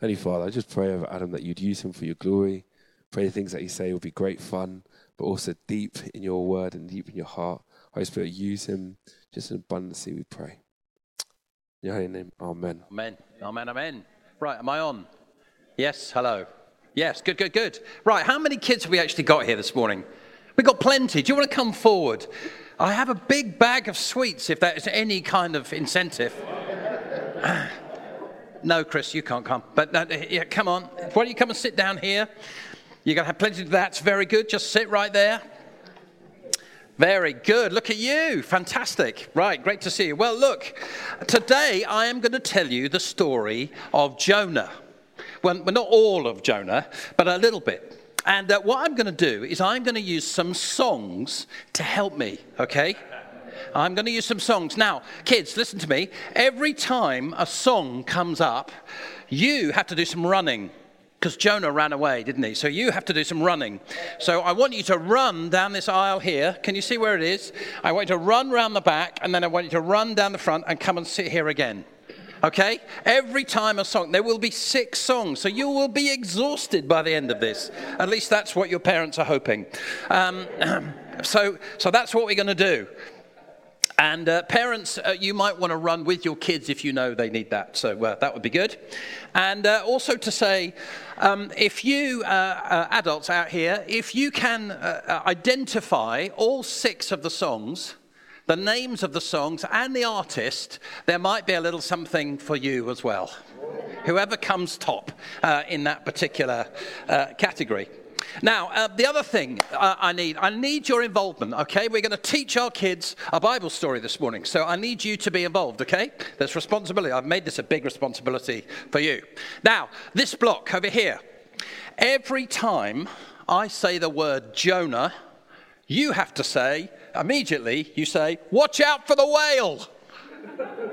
Holy Father, I just pray over Adam that you'd use him for your glory. Pray the things that he say will be great fun, but also deep in your word and deep in your heart. Holy Spirit, use him just in abundancy, we pray. In your holy name, amen. Amen. Amen. Amen. Right, am I on? Yes, hello. Yes, good, good, good. Right, how many kids have we actually got here this morning? We've got plenty. Do you want to come forward? I have a big bag of sweets if that is any kind of incentive. No, Chris, you can't come. But uh, yeah, come on. Why don't you come and sit down here? You're going to have plenty of That's very good. Just sit right there. Very good. Look at you. Fantastic. Right, great to see you. Well, look, today I am going to tell you the story of Jonah. Well, not all of Jonah, but a little bit. And uh, what I'm going to do is I'm going to use some songs to help me, okay? I'm going to use some songs. Now, kids, listen to me. Every time a song comes up, you have to do some running because Jonah ran away, didn't he? So you have to do some running. So I want you to run down this aisle here. Can you see where it is? I want you to run round the back, and then I want you to run down the front and come and sit here again. Okay? Every time a song, there will be six songs, so you will be exhausted by the end of this. At least that's what your parents are hoping. Um, so, so that's what we're going to do. And uh, parents, uh, you might want to run with your kids if you know they need that. So uh, that would be good. And uh, also to say, um, if you, uh, uh, adults out here, if you can identify all six of the songs, the names of the songs, and the artist, there might be a little something for you as well. Whoever comes top in that particular category. Now, uh, the other thing uh, I need, I need your involvement, okay? We're going to teach our kids a Bible story this morning, so I need you to be involved, okay? There's responsibility. I've made this a big responsibility for you. Now, this block over here, every time I say the word Jonah, you have to say, immediately, you say, watch out for the whale.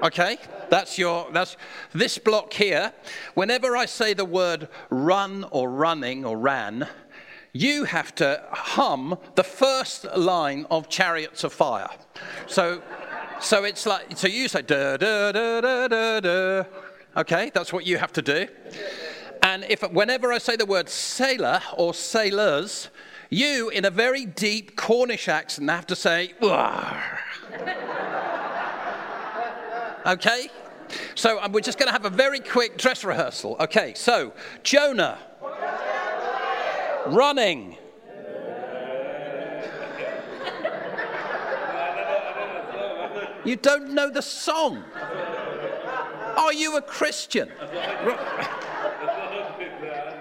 Okay? That's your that's this block here. Whenever I say the word run or running or ran, you have to hum the first line of Chariots of Fire. So, so it's like, so you say, da, da, da, da, da, da. Okay, that's what you have to do. And if whenever I say the word sailor or sailors, you, in a very deep Cornish accent, have to say, okay? So we're just going to have a very quick dress rehearsal. Okay, so Jonah running. You don't know the song. Are you a Christian?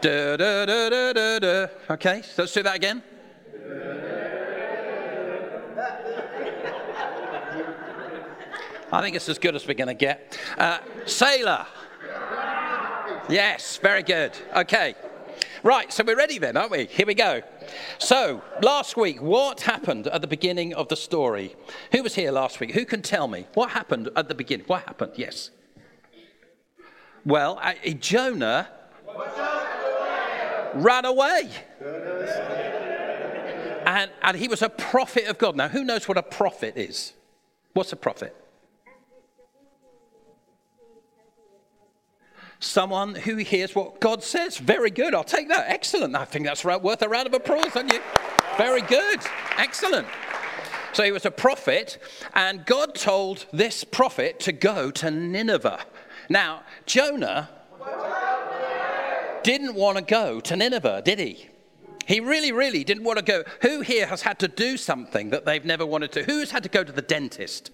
da, da, da. Okay, so let's do that again. I think it's as good as we're going to get. Uh, sailor. Yes, very good. Okay. Right, so we're ready then, aren't we? Here we go. So, last week, what happened at the beginning of the story? Who was here last week? Who can tell me? What happened at the beginning? What happened? Yes. Well, uh, Jonah ran away. And, and he was a prophet of God. Now, who knows what a prophet is? What's a prophet? Someone who hears what God says. Very good. I'll take that. Excellent. I think that's worth a round of applause, don't you? Very good. Excellent. So he was a prophet, and God told this prophet to go to Nineveh. Now, Jonah didn't want to go to Nineveh, did he? He really, really didn't want to go. Who here has had to do something that they've never wanted to? Who's had to go to the dentist?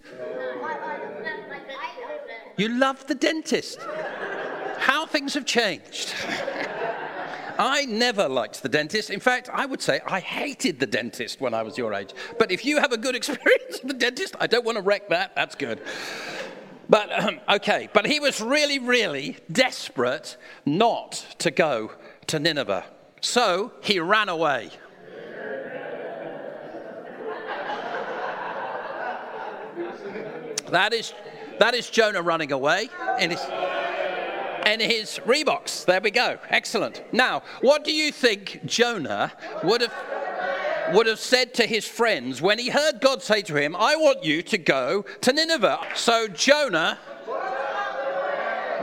You love the dentist how things have changed. I never liked the dentist. In fact, I would say I hated the dentist when I was your age. But if you have a good experience with the dentist, I don't want to wreck that. That's good. But, um, okay, but he was really, really desperate not to go to Nineveh. So he ran away. That is, that is Jonah running away And his and his Reeboks. There we go. Excellent. Now, what do you think Jonah would have would have said to his friends when he heard God say to him, I want you to go to Nineveh. So Jonah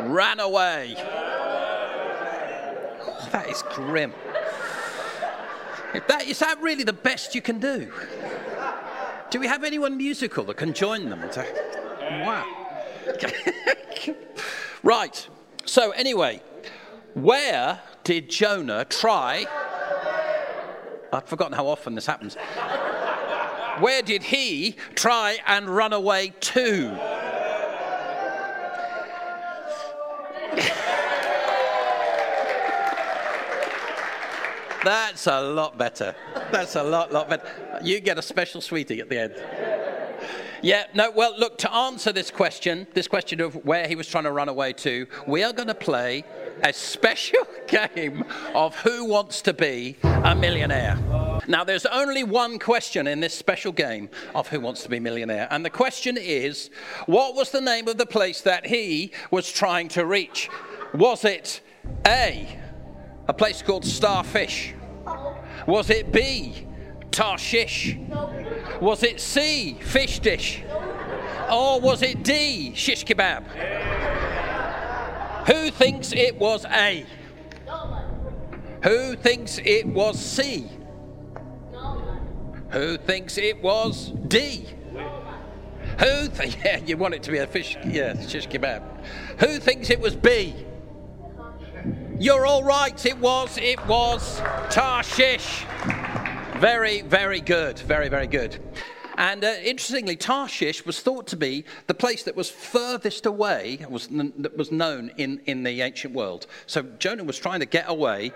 ran away. Oh, that is grim. If that, is that really the best you can do? Do we have anyone musical that can join them? Wow. right. So, anyway, where did Jonah try? I've forgotten how often this happens. Where did he try and run away to? That's a lot better. That's a lot, lot better. You get a special sweetie at the end. Yeah, no, well, look, to answer this question, this question of where he was trying to run away to, we are going to play a special game of who wants to be a millionaire. Now, there's only one question in this special game of who wants to be a millionaire. And the question is what was the name of the place that he was trying to reach? Was it A, a place called Starfish? Was it B, Tarshish? Was it C, fish dish? Or was it D, shish kebab? Who thinks it was A? Who thinks it was C? Who thinks it was D? Who? Th- yeah, you want it to be a fish? Yeah, shish kebab. Who thinks it was B? You're all right. It was. It was Tarshish. Very, very good. Very, very good. And uh, interestingly, Tarshish was thought to be the place that was furthest away, was, that was known in, in the ancient world. So Jonah was trying to get away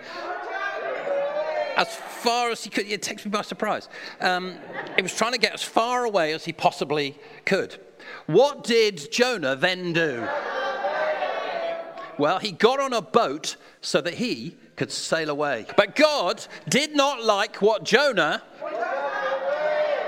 as far as he could. It takes me by surprise. Um, he was trying to get as far away as he possibly could. What did Jonah then do? Well, he got on a boat so that he could sail away. But God did not like what Jonah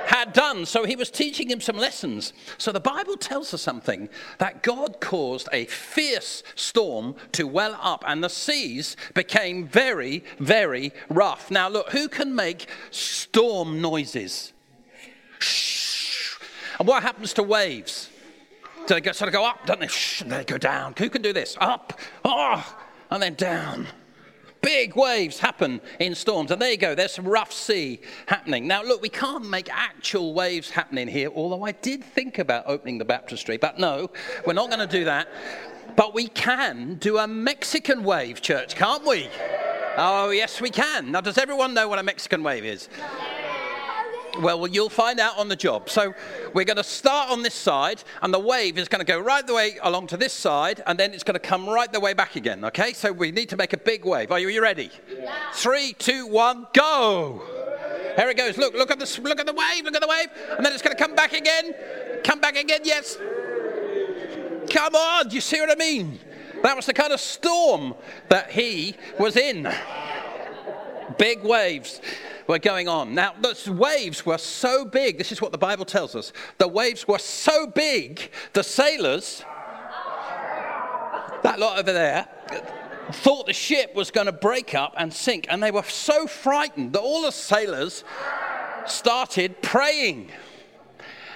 had done, so he was teaching him some lessons. So the Bible tells us something that God caused a fierce storm to well up, and the seas became very, very rough. Now, look, who can make storm noises? Shh. And what happens to waves? Do they go, sort of go up, don't they? Shh, and they go down. Who can do this? Up, oh, and then down. Big waves happen in storms, and there you go, there's some rough sea happening. Now, look, we can't make actual waves happening here, although I did think about opening the baptistry, but no, we're not going to do that. But we can do a Mexican wave, church, can't we? Oh, yes, we can. Now, does everyone know what a Mexican wave is? Well, you'll find out on the job. So we're going to start on this side, and the wave is going to go right the way along to this side, and then it's going to come right the way back again. Okay? So we need to make a big wave. Are you, are you ready? Yeah. Three, two, one, go! Here it goes. Look, look at the look at the wave. Look at the wave, and then it's going to come back again. Come back again. Yes. Come on. Do you see what I mean? That was the kind of storm that he was in. Big waves were going on. Now, the waves were so big, this is what the Bible tells us. The waves were so big, the sailors, that lot over there, thought the ship was going to break up and sink. And they were so frightened that all the sailors started praying.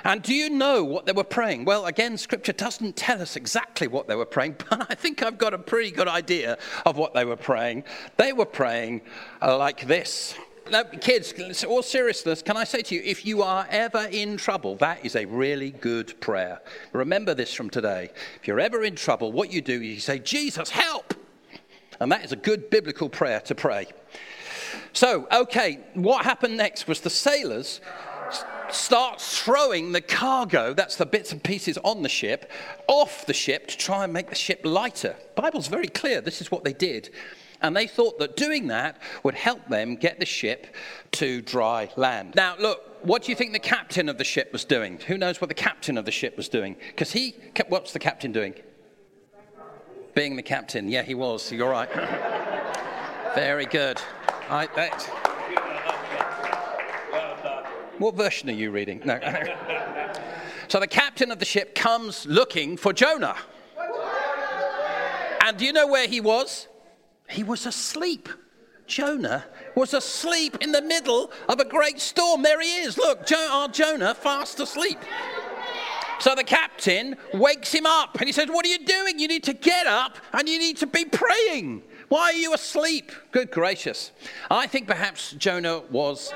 And do you know what they were praying? Well, again, scripture doesn't tell us exactly what they were praying, but I think I've got a pretty good idea of what they were praying. They were praying like this now, kids, all seriousness, can I say to you, if you are ever in trouble, that is a really good prayer. Remember this from today. If you're ever in trouble, what you do is you say, Jesus, help! And that is a good biblical prayer to pray. So, okay, what happened next was the sailors start throwing the cargo, that's the bits and pieces on the ship, off the ship to try and make the ship lighter. Bible's very clear. This is what they did. And they thought that doing that would help them get the ship to dry land. Now, look, what do you think the captain of the ship was doing? Who knows what the captain of the ship was doing? Because he, kept, what's the captain doing? Being the captain. Yeah, he was. You're right. Very good. I, that. What version are you reading? No. so the captain of the ship comes looking for Jonah. And do you know where he was? He was asleep. Jonah was asleep in the middle of a great storm. There he is. Look, jo- our Jonah fast asleep. So the captain wakes him up and he says, What are you doing? You need to get up and you need to be praying. Why are you asleep? Good gracious. I think perhaps Jonah was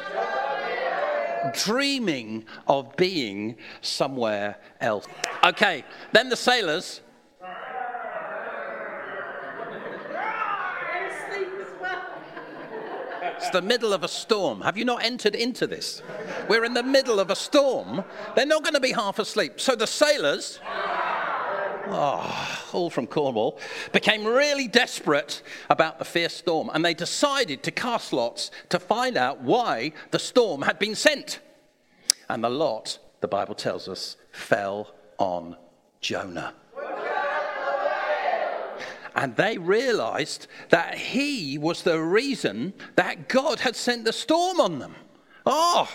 dreaming of being somewhere else. Okay, then the sailors. It's the middle of a storm. Have you not entered into this? We're in the middle of a storm. They're not going to be half asleep. So the sailors, oh, all from Cornwall, became really desperate about the fierce storm and they decided to cast lots to find out why the storm had been sent. And the lot, the Bible tells us, fell on Jonah. And they realized that he was the reason that God had sent the storm on them. Oh,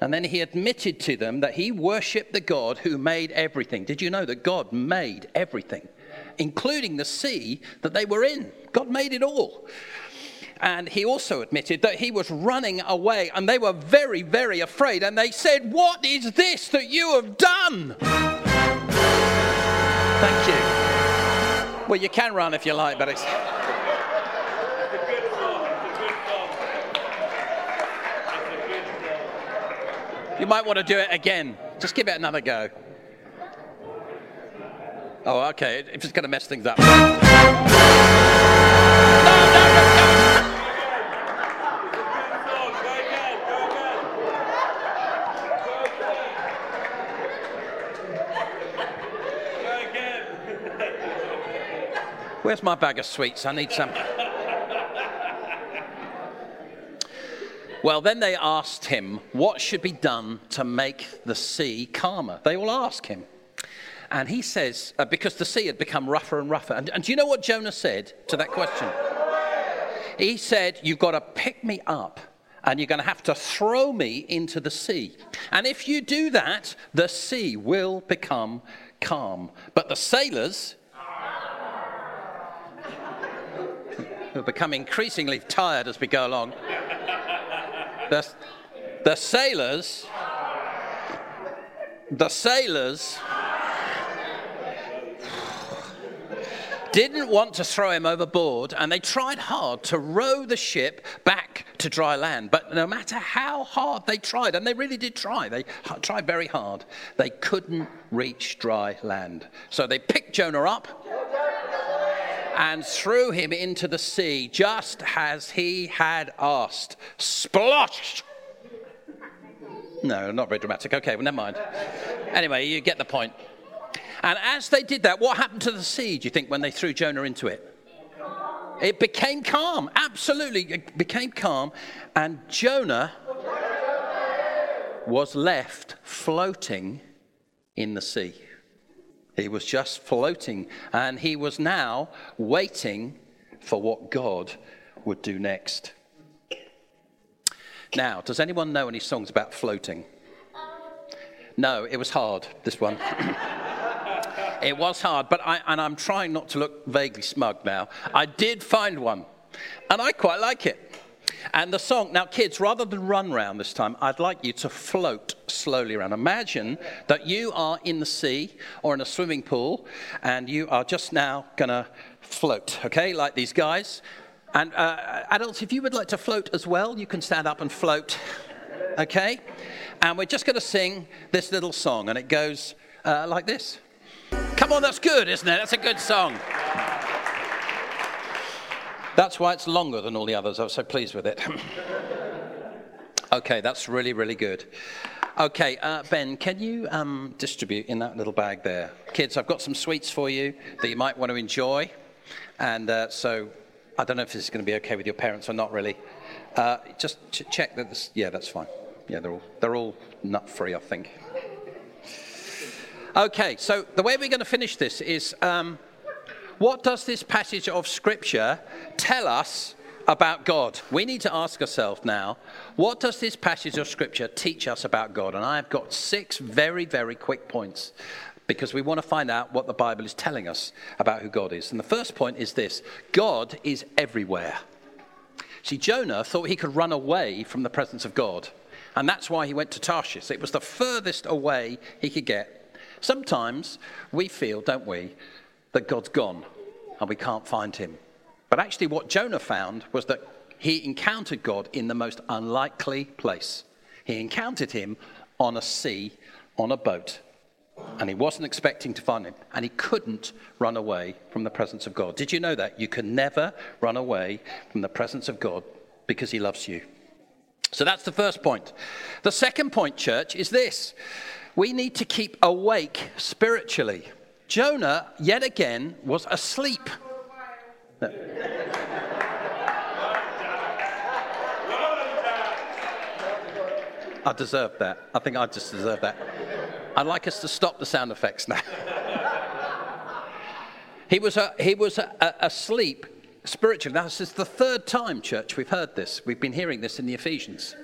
and then he admitted to them that he worshiped the God who made everything. Did you know that God made everything, including the sea that they were in? God made it all. And he also admitted that he was running away, and they were very, very afraid. And they said, What is this that you have done? Thank you. Well, you can run if you like, but it's. You might want to do it again. Just give it another go. Oh, okay. It's going to mess things up. Where's my bag of sweets? I need some. Well, then they asked him what should be done to make the sea calmer. They all ask him. And he says, uh, because the sea had become rougher and rougher. And, and do you know what Jonah said to that question? He said, You've got to pick me up and you're going to have to throw me into the sea. And if you do that, the sea will become calm. But the sailors, who become increasingly tired as we go along, the, the sailors, the sailors didn't want to throw him overboard and they tried hard to row the ship back to dry land. But no matter how hard they tried, and they really did try, they tried very hard, they couldn't reach dry land. So they picked Jonah up and threw him into the sea just as he had asked. Splosh! No, not very dramatic. Okay, well, never mind. Anyway, you get the point. And as they did that, what happened to the sea, do you think, when they threw Jonah into it? It became calm. Absolutely, it became calm. And Jonah was left floating in the sea. He was just floating, and he was now waiting for what God would do next. Now, does anyone know any songs about floating? No, it was hard, this one. it was hard, but I, and I'm trying not to look vaguely smug now. I did find one, and I quite like it. And the song, now, kids, rather than run round this time, I'd like you to float slowly around. Imagine that you are in the sea or in a swimming pool and you are just now going to float, okay, like these guys. And uh, adults, if you would like to float as well, you can stand up and float, okay? And we're just going to sing this little song, and it goes uh, like this. Come on, that's good, isn't it? That's a good song. That's why it's longer than all the others. I was so pleased with it. okay, that's really, really good. Okay, uh, Ben, can you um, distribute in that little bag there? Kids, I've got some sweets for you that you might want to enjoy. And uh, so I don't know if this is going to be okay with your parents or not really. Uh, just ch- check that this, yeah, that's fine. Yeah, they're all, they're all nut free, I think. Okay, so the way we're going to finish this is um, what does this passage of Scripture tell us about God? We need to ask ourselves now, what does this passage of Scripture teach us about God? And I've got six very, very quick points because we want to find out what the Bible is telling us about who God is. And the first point is this God is everywhere. See, Jonah thought he could run away from the presence of God, and that's why he went to Tarshish. It was the furthest away he could get Sometimes we feel, don't we, that God's gone and we can't find him. But actually, what Jonah found was that he encountered God in the most unlikely place. He encountered him on a sea, on a boat, and he wasn't expecting to find him, and he couldn't run away from the presence of God. Did you know that? You can never run away from the presence of God because he loves you. So that's the first point. The second point, church, is this we need to keep awake spiritually. Jonah, yet again, was asleep. No. I deserve that. I think I just deserve that. I'd like us to stop the sound effects now. he was, a, he was a, a, asleep spiritually. Now, this is the third time, church, we've heard this. We've been hearing this in the Ephesians,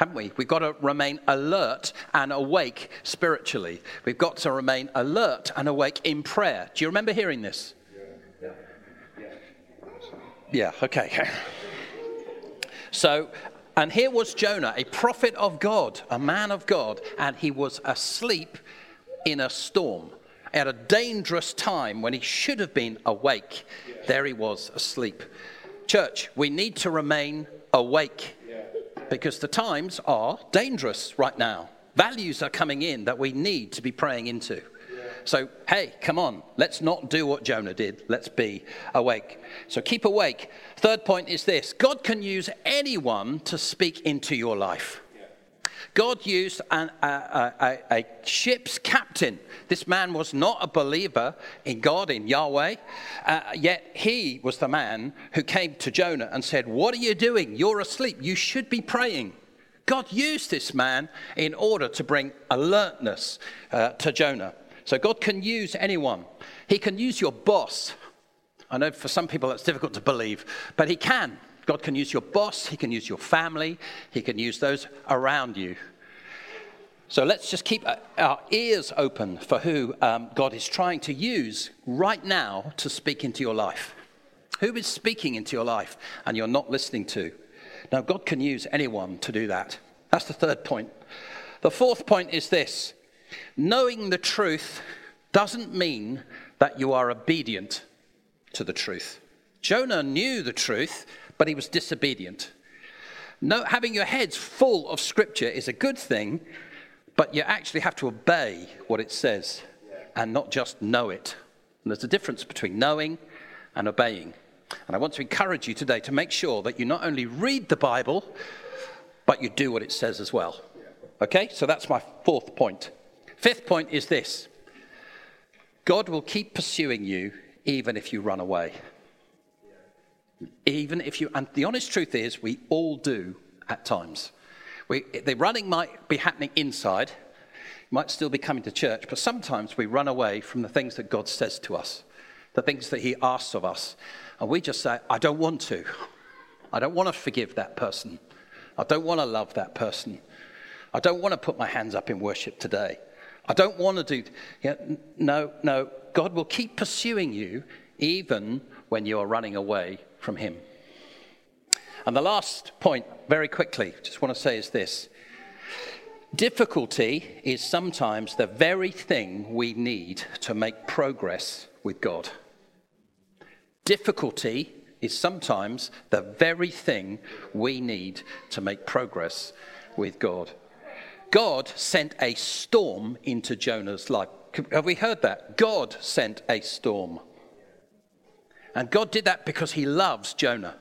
haven't we? We've got to remain alert and awake spiritually. We've got to remain alert and awake in prayer. Do you remember hearing this? Yeah, yeah, yeah. okay. so, and here was Jonah, a prophet of God, a man of God, and he was asleep in a storm at a dangerous time when he should have been awake. There he was asleep. Church, we need to remain awake because the times are dangerous right now. Values are coming in that we need to be praying into. So, hey, come on, let's not do what Jonah did. Let's be awake. So, keep awake. Third point is this God can use anyone to speak into your life. God used an, a, a, a, ship's captain. This man was not a believer in God, in Yahweh, uh, yet he was the man who came to Jonah and said, What are you doing? You're asleep. You should be praying. God used this man in order to bring alertness uh, to Jonah. So God can use anyone. He can use your boss. I know for some people that's difficult to believe, but He can. God can use your boss, He can use your family, He can use those around you. So let's just keep our ears open for who um, God is trying to use right now to speak into your life. Who is speaking into your life and you're not listening to? Now, God can use anyone to do that. That's the third point. The fourth point is this Knowing the truth doesn't mean that you are obedient to the truth. Jonah knew the truth, but he was disobedient. No, having your heads full of scripture is a good thing, but you actually have to obey what it says and not just know it. And there's a difference between knowing and obeying. And I want to encourage you today to make sure that you not only read the Bible, but you do what it says as well. Okay? So that's my fourth point. Fifth point is this God will keep pursuing you even if you run away. Even if you, and the honest truth is, we all do at times. We, the running might be happening inside, might still be coming to church, but sometimes we run away from the things that God says to us, the things that He asks of us. And we just say, I don't want to. I don't want to forgive that person. I don't want to love that person. I don't want to put my hands up in worship today. I don't want to do. No, no. God will keep pursuing you even when you are running away from Him. And the last point, very quickly, just want to say is this difficulty is sometimes the very thing we need to make progress with God. Difficulty is sometimes the very thing we need to make progress with God. God sent a storm into Jonah's life. Have we heard that? God sent a storm. And God did that because he loves Jonah.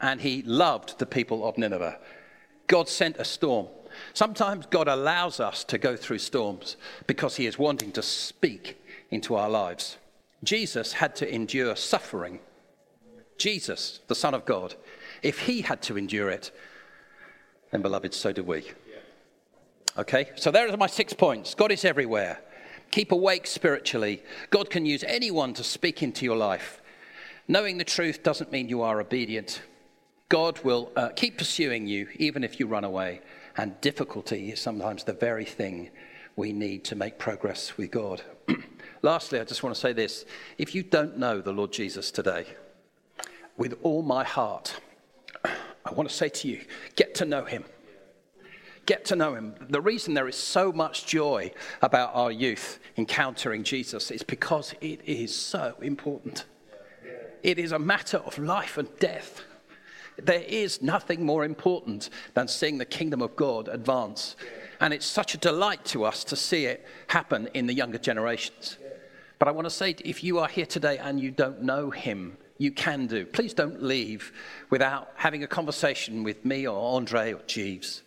And he loved the people of Nineveh. God sent a storm. Sometimes God allows us to go through storms because he is wanting to speak into our lives. Jesus had to endure suffering. Jesus, the Son of God, if he had to endure it, then, beloved, so do we. Okay, so there are my six points. God is everywhere. Keep awake spiritually. God can use anyone to speak into your life. Knowing the truth doesn't mean you are obedient. God will uh, keep pursuing you even if you run away. And difficulty is sometimes the very thing we need to make progress with God. Lastly, I just want to say this. If you don't know the Lord Jesus today, with all my heart, I want to say to you get to know him. Get to know him. The reason there is so much joy about our youth encountering Jesus is because it is so important. It is a matter of life and death. There is nothing more important than seeing the kingdom of God advance. And it's such a delight to us to see it happen in the younger generations. But I want to say if you are here today and you don't know him, you can do. Please don't leave without having a conversation with me or Andre or Jeeves.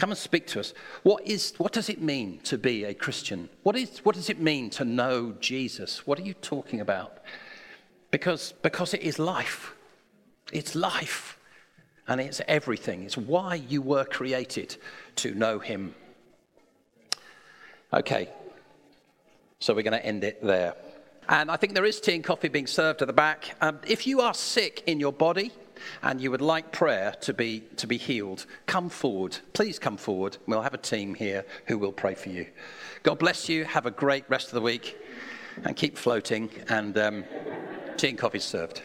Come and speak to us. What, is, what does it mean to be a Christian? What, is, what does it mean to know Jesus? What are you talking about? Because, because it is life. It's life. And it's everything. It's why you were created to know Him. Okay, so we're going to end it there. And I think there is tea and coffee being served at the back. Um, if you are sick in your body and you would like prayer to be, to be healed, come forward. Please come forward. We'll have a team here who will pray for you. God bless you. Have a great rest of the week and keep floating. And um, tea and coffee served.